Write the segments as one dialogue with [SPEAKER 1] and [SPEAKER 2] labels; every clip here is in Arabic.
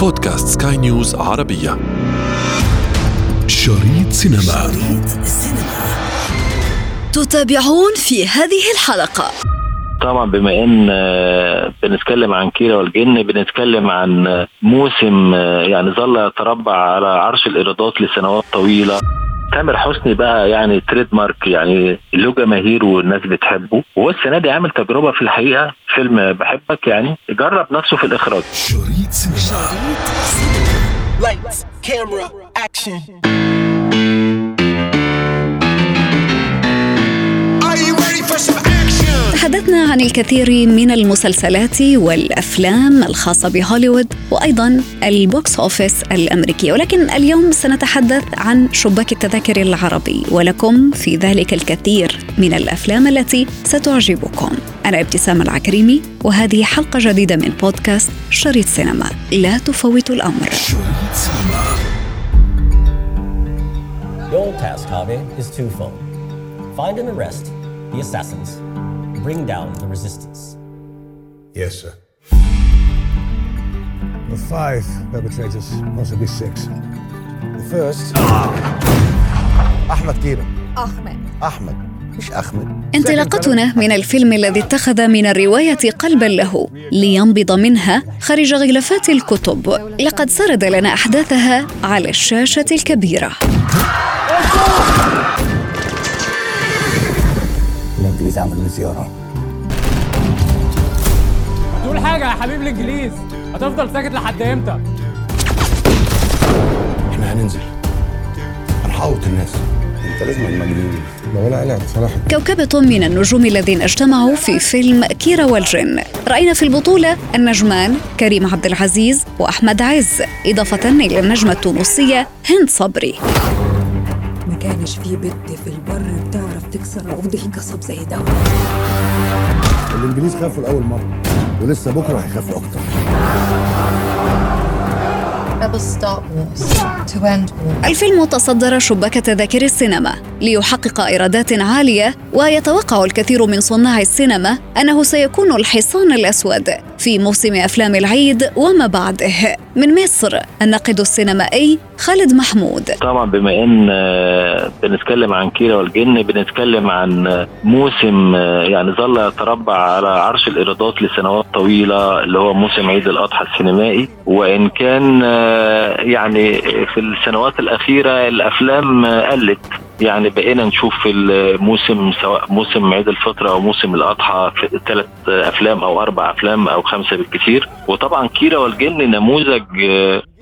[SPEAKER 1] بودكاست سكاي نيوز عربية. شريط سينما. شريط
[SPEAKER 2] تتابعون في هذه الحلقة.
[SPEAKER 3] طبعا بما إن آه، بنتكلم عن كيرة والجن بنتكلم عن آه، موسم آه، يعني ظل يتربع على عرش الإيرادات لسنوات طويلة. تامر حسني بقى يعني تريد مارك يعني له جماهير والناس بتحبه. وهو السنة دي عامل تجربة في الحقيقة فيلم بحبك يعني. جرب نفسه في الإخراج.
[SPEAKER 1] شريط سينما.
[SPEAKER 4] Lights, camera, action.
[SPEAKER 2] تحدثنا عن الكثير من المسلسلات والأفلام الخاصة بهوليوود وأيضا ال box office الأمريكي ولكن اليوم سنتحدث عن شباك التذاكر العربي ولكم في ذلك الكثير من الأفلام التي ستعجبكم أنا ابتسام العكريمي وهذه حلقة جديدة من بودكاست شريط سينما لا تفوت
[SPEAKER 1] الأمر
[SPEAKER 5] Your task, Harvey, is twofold. Find and arrest the assassins. Bring down the resistance.
[SPEAKER 6] Yes, sir. The five perpetrators, possibly six. The first. Ahmed Kira. Ahmed. Ahmed. مش أحمد.
[SPEAKER 2] انطلاقتنا من الفيلم الذي اتخذ من الرواية قلبا له لينبض منها خارج غلافات الكتب لقد سرد لنا أحداثها على الشاشة الكبيرة
[SPEAKER 6] الإنجليز عملوا زيارة.
[SPEAKER 7] تقول حاجة يا حبيب الإنجليز هتفضل ساكت لحد إمتى؟
[SPEAKER 6] إحنا هننزل. هنحوط الناس. أنت لازم مجنون.
[SPEAKER 2] كوكبة من النجوم الذين اجتمعوا في فيلم كيرة والجن رأينا في البطولة النجمان كريم عبد العزيز وأحمد عز إضافة إلى النجمة التونسية هند صبري
[SPEAKER 8] ما كانش في بنت في البر بتعرف تكسر عقد القصب زي ده
[SPEAKER 6] الإنجليز خافوا لأول مرة. ولسه بكرة هيخافوا
[SPEAKER 9] war.
[SPEAKER 2] الفيلم تصدر شباك تذاكر السينما ليحقق إيرادات عالية ويتوقع الكثير من صناع السينما أنه سيكون الحصان الأسود في موسم أفلام العيد وما بعده. من مصر الناقد السينمائي خالد محمود.
[SPEAKER 3] طبعا بما إن آه، بنتكلم عن كيرة والجن بنتكلم عن آه، موسم آه، يعني ظل يتربع على عرش الإيرادات لسنوات طويلة اللي هو موسم عيد الأضحى السينمائي. وإن كان يعني في السنوات الأخيرة الأفلام قلت. يعني بقينا نشوف في الموسم سواء موسم عيد الفطر أو موسم الأضحى ثلاث أفلام أو أربع أفلام أو خمسة بالكثير. وطبعا كيرة والجن نموذج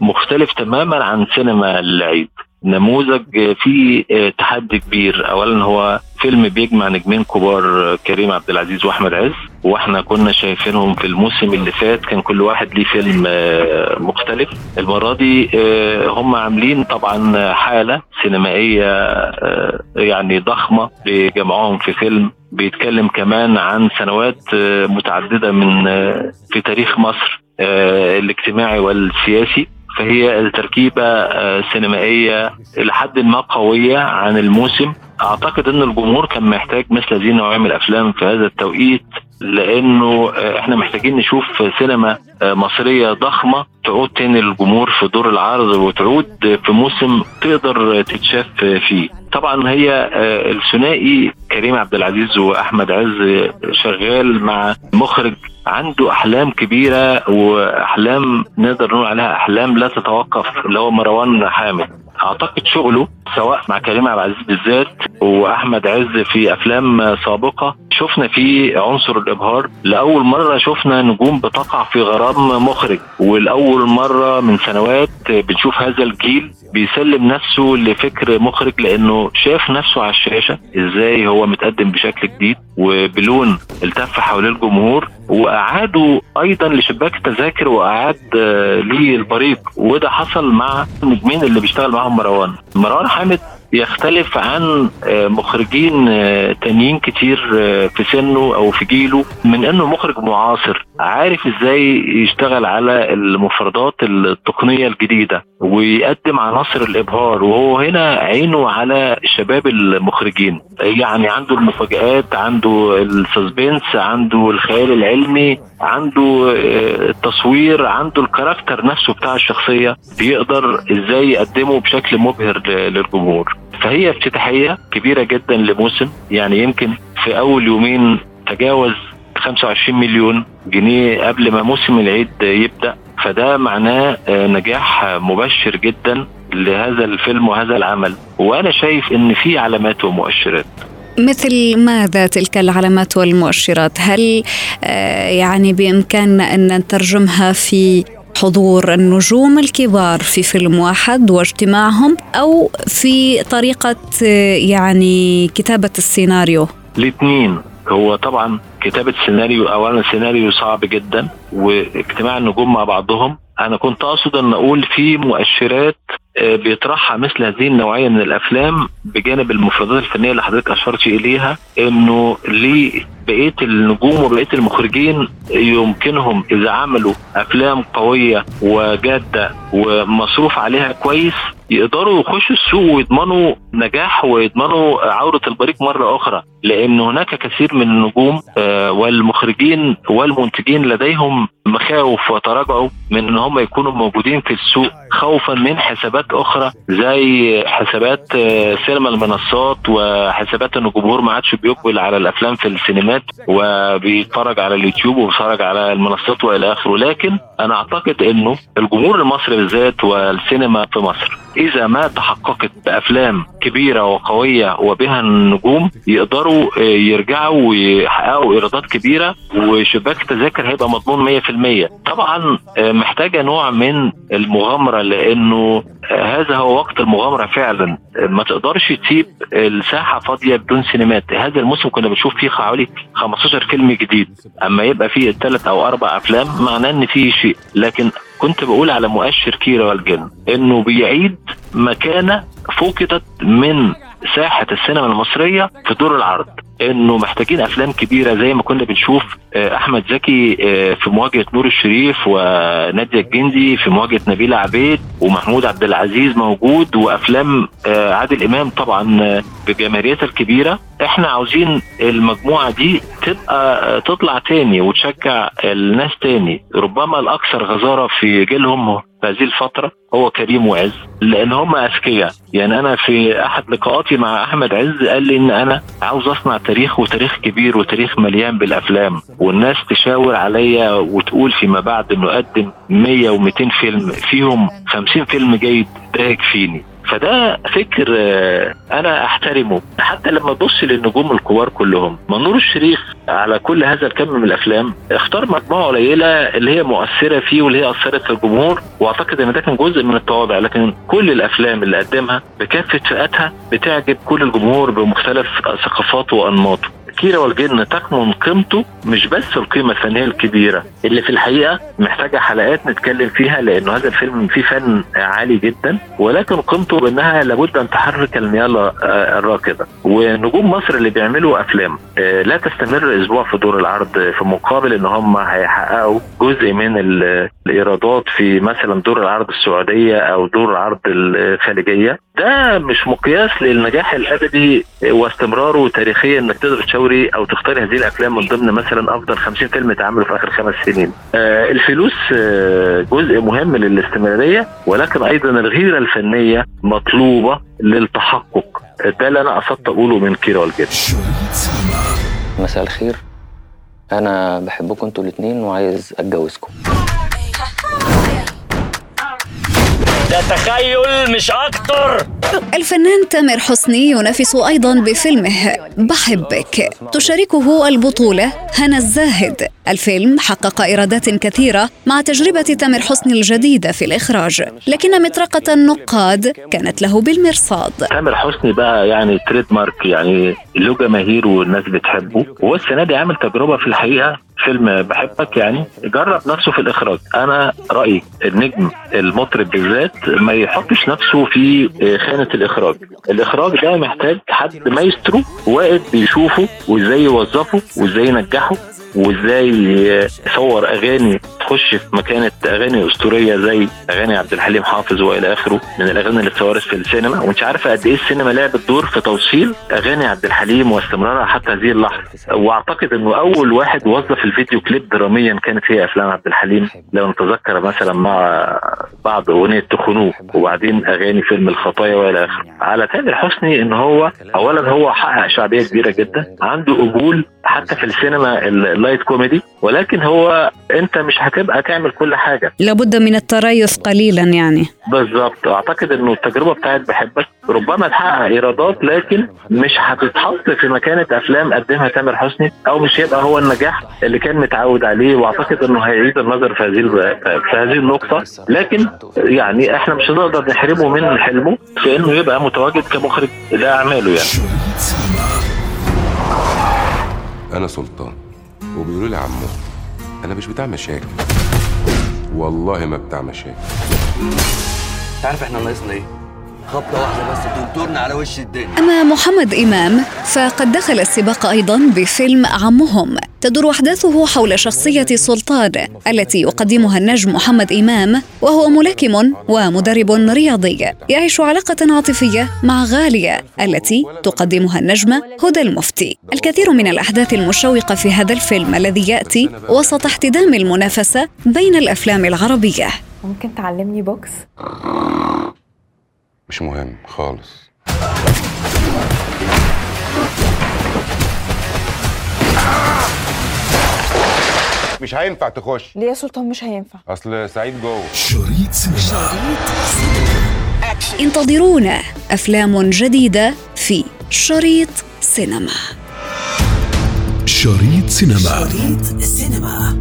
[SPEAKER 3] مختلف تماما عن سينما العيد. نموذج فيه تحدي كبير. اولا هو فيلم بيجمع نجمين كبار كريم عبد العزيز وأحمد عز وإحنا كنا شايفينهم في الموسم اللي فات. كان كل واحد ليه فيلم آه، مختلف. المرة دي آه، هم عاملين طبعا حالة سينمائية آه، يعني ضخمة. بجمعهم في فيلم. بيتكلم كمان عن سنوات متعددة من في تاريخ مصر الاجتماعي والسياسي. فهي التركيبة آه، سينمائية إلى حد ما قوية عن الموسم. أعتقد أن الجمهور كان محتاج مثل هذه النوعية من الأفلام في هذا التوقيت لأنه آه، إحنا محتاجين نشوف سينما آه، مصرية ضخمة تعود تاني للجمهور في دور العرض وتعود في موسم تقدر تتشاف فيه. طبعا هي آه، الثنائي كريم عبد العزيز وأحمد عز شغال مع مخرج عنده أحلام كبيرة وأحلام نقدر نقول عليها أحلام لا تتوقف اللي هو مروان حامد. أعتقد شغله سواء مع كريم عبد العزيز بالذات وأحمد عز في أفلام سابقة شفنا فيه عنصر الإبهار. لأول مرة شفنا نجوم بتقع في غرام مخرج ولاول مرة من سنوات بنشوف هذا الجيل بيسلم نفسه لفكر مخرج لأنه شاف نفسه على الشاشة إزاي هو متقدم بشكل جديد وبلون التف حوالين الجمهور واعادوا أيضا لشباك التذاكر وأعاد آه، ليه البريق. وده حصل مع النجمين اللي بيشتغل معاهم مروان. مروان حامد يختلف عن آه، مخرجين آه، تانيين كتير آه، في سنه أو في جيله من إنه مخرج معاصر عارف إزاي يشتغل على المفردات التقنية الجديدة ويقدم عناصر الإبهار وهو هنا عينه على شباب المخرجين. يعني عنده المفاجآت عنده السسبنس عنده الخيال العلمي عنده التصوير عنده الكاركتر نفسه بتاع الشخصية بيقدر إزاي يقدمه بشكل مبهر للجمهور. فهي افتتاحية كبيرة جدا لموسم. يعني يمكن في أول يومين تجاوز 25 مليون جنيه قبل ما موسم العيد يبدأ. فده معناه آه، نجاح مبشر جدا لهذا الفيلم وهذا العمل. وأنا شايف إن في علامات ومؤشرات.
[SPEAKER 2] مثل ماذا تلك العلامات والمؤشرات؟ هل آه، يعني بإمكاننا أن نترجمها في حضور النجوم الكبار في فيلم واحد واجتماعهم أو في طريقة يعني كتابة السيناريو؟
[SPEAKER 3] الاثنين. هو طبعا كتابة سيناريو اولا سيناريو صعب جدا واجتماع النجوم مع بعضهم. أنا كنت أقصد أن أقول في مؤشرات آه، بيطرحها مثل هذه النوعية من الأفلام بجانب المفردات الفنية اللي حضرتك أشرت إليها إنه لبقية النجوم وبقية المخرجين يمكنهم إذا عملوا أفلام قوية وجادة ومصروف عليها كويس يقدروا يخشوا السوق ويضمنوا نجاح ويضمنوا عودة البريق مرة أخرى. لأن هناك كثير من النجوم آه، والمخرجين والمنتجين لديهم مخاوف وتراجعوا من إن هم يكونوا موجودين في السوق خوفا من حسابات أخرى زي حسابات آه، سينما المنصات وحسابات إن الجمهور ما عادش بيقبل على الأفلام في السينمات. وبيتفرج على اليوتيوب وبيتفرج على المنصات والى آخره. لكن أنا أعتقد إنه الجمهور المصري بالذات والسينما في مصر إذا ما تحققت بأفلام كبيرة وقوية وبها النجوم يقدروا آه، يرجعوا ويحققوا إيرادات كبيرة وشباك التذاكر هيبقى مضمون 100% طبعا آه، محتاجة نوع من المغامرة لأنه آه، هذا هو وقت المغامرة فعلا. ما تقدرش تسيب الساحة فاضية بدون سينمات. هذا الموسم كنا بنشوف فيه حوالي 15 فيلم جديد. أما يبقى فيه ثلاث أو أربع أفلام معناه إن فيه شيء. لكن كنت بقول على مؤشر كيرة والجن إنه بيعيد مكانة فقدت من ساحة السينما المصرية في دور العرض. إنه محتاجين أفلام كبيرة زي ما كنا بنشوف آه، أحمد زكي آه، في مواجهة نور الشريف ونادية الجندي في مواجهة نبيلة عبيد ومحمود عبد العزيز موجود وأفلام آه، عادل إمام طبعا بجماهيريتها الكبيرة. إحنا عاوزين المجموعة دي تبقى تطلع تاني وتشجع الناس تاني. ربما الأكثر غزارة في جيلهم في هذه الفترة هو كريم وعز لأن هم أذكياء. يعني أنا في أحد لقاءاتي مع أحمد عز قال لي إن أنا عاوز أصنع تاريخ وتاريخ كبير وتاريخ مليان بالأفلام. والناس تشاور عليا وتقول فيما بعد إنه قدم 100 و200 فيلم فيهم 50 فيلم جيد ده يكفيني فده فكر آه، أنا أحترمه. حتى لما تبص للنجوم الكبار كلهم منور الشريف على كل هذا الكم من الأفلام اختار مجموعة قليلة اللي هي مؤثرة فيه واللي هي أثرت في الجمهور وأعتقد إن ده كان جزء من التواضع. لكن كل الأفلام اللي قدمها بكافة فئاتها بتعجب كل الجمهور بمختلف ثقافاته وانماطه كيرة والجن تكمن قيمته مش بس القيمة الفنية الكبيرة. اللي في الحقيقة محتاجة حلقات نتكلم فيها لأنه هذا الفيلم فيه فن عالي جدا ولكن قيمته بأنها لابد أن تحرك المياه الر- الراكدة. ونجوم مصر اللي بيعملوا أفلام آه، لا تستمر أسبوع في دور العرض في مقابل أن هم هيحققوا جزء من ال- الإيرادات في مثلا دور العرض السعودية أو دور العرض الخليجية. ده مش مقياس للنجاح الأبدي واستمراره تاريخيا إنك تقدر تشاوري أو تختاري هذه الأفلام من ضمن مثلا أفضل 50 فيلم اتعملوا في آخر خمس سنين. آه الفلوس آه جزء مهم للاستمرارية ولكن أيضا الغيرة الفنية مطلوبة للتحقق. ده اللي أنا قصدت أقوله من كيرة والجن.
[SPEAKER 10] مساء الخير أنا بحبكم أنتوا الاتنين وعايز أتجوزكم
[SPEAKER 11] ده تخيل مش أكتر
[SPEAKER 2] الفنان تامر حسني ينافس أيضا بفيلمه بحبك. تشاركه البطولة هنا الزاهد. الفيلم حقق إيرادات كثيرة مع تجربة تامر حسني الجديدة في الإخراج. لكن مطرقة النقاد كانت له بالمرصاد.
[SPEAKER 3] تامر حسني بقى يعني تريد مارك يعني له جماهير والناس بتحبه. وهو السنة دي عامل تجربة في الحقيقة فيلم بحبك يعني جرب نفسه في الإخراج. أنا رأيي النجم المطرب بالذات ما يحطش نفسه في خانة الإخراج. الإخراج ده محتاج حد مايسترو واقف بيشوفه وإزاي يوظفه وإزاي ينجحه وإزاي يصور أغاني تخش في مكانه اغاني اسطوريه زي أغاني عبد الحليم حافظ وإلى آخره من الأغاني اللي اتصورت في السينما. وانت عارفه قد إيه السينما لعبت دور في توصيل أغاني عبد الحليم واستمرارها حتى هذه اللحظة. وأعتقد إنه أول واحد وظف الفيديو كليب دراميا كانت هي أفلام عبد الحليم. لو نتذكر مثلا مع بعض أغنية تخونوه وبعدين أغاني فيلم الخطايا وإلى آخره. على تامر حسني إن هو اولا هو حقق شعبية كبيرة جدا عنده قبول حتى في السينما ال light comedy ولكن هو أنت مش هتبقى تعمل كل حاجة.
[SPEAKER 2] لابد من التريث قليلا يعني.
[SPEAKER 3] بالظبط. أعتقد إنه التجربة بتاعت بحبك. ربما تحقق إيرادات لكن مش هتتحط في مكانة أفلام قدمها تامر حسني أو مش هيبقى هو النجاح اللي كان متعود عليه. وأعتقد إنه هيعيد النظر في هذه في هذه النقطة. لكن يعني إحنا مش هنقدر نحرمه من حلمه في إنه يبقى متواجد كمخرج لاعماله يعني.
[SPEAKER 6] أنا سلطان وبيقولوا لي عمو. أنا مش بتاع مشاكل. والله ما بتاع مشاكل.
[SPEAKER 12] تعرف إحنا ناقصنا إيه؟ خبطة واحدة بس تنطرنا على وش الدنيا.
[SPEAKER 2] أما محمد إمام فقد دخل السباق أيضا بفيلم عمهم. تدور أحداثه حول شخصية سلطان التي يقدمها النجم محمد إمام وهو ملاكم ومدرب رياضي يعيش علاقة عاطفية مع غالية التي تقدمها النجمة هدى المفتي. الكثير من الأحداث المشوقة في هذا الفيلم الذي يأتي وسط احتدام المنافسة بين الأفلام العربية.
[SPEAKER 13] ممكن تعلمني بوكس؟
[SPEAKER 6] مش مهم خالص. مش هينفع تخش.
[SPEAKER 13] ليه يا سلطان؟ مش هينفع؟
[SPEAKER 6] أصل سعيد جوه.
[SPEAKER 1] شريط سينما.
[SPEAKER 2] انتظرونا. أفلام جديدة في شريط سينما.
[SPEAKER 1] شريط سينما.
[SPEAKER 4] شريط سينما.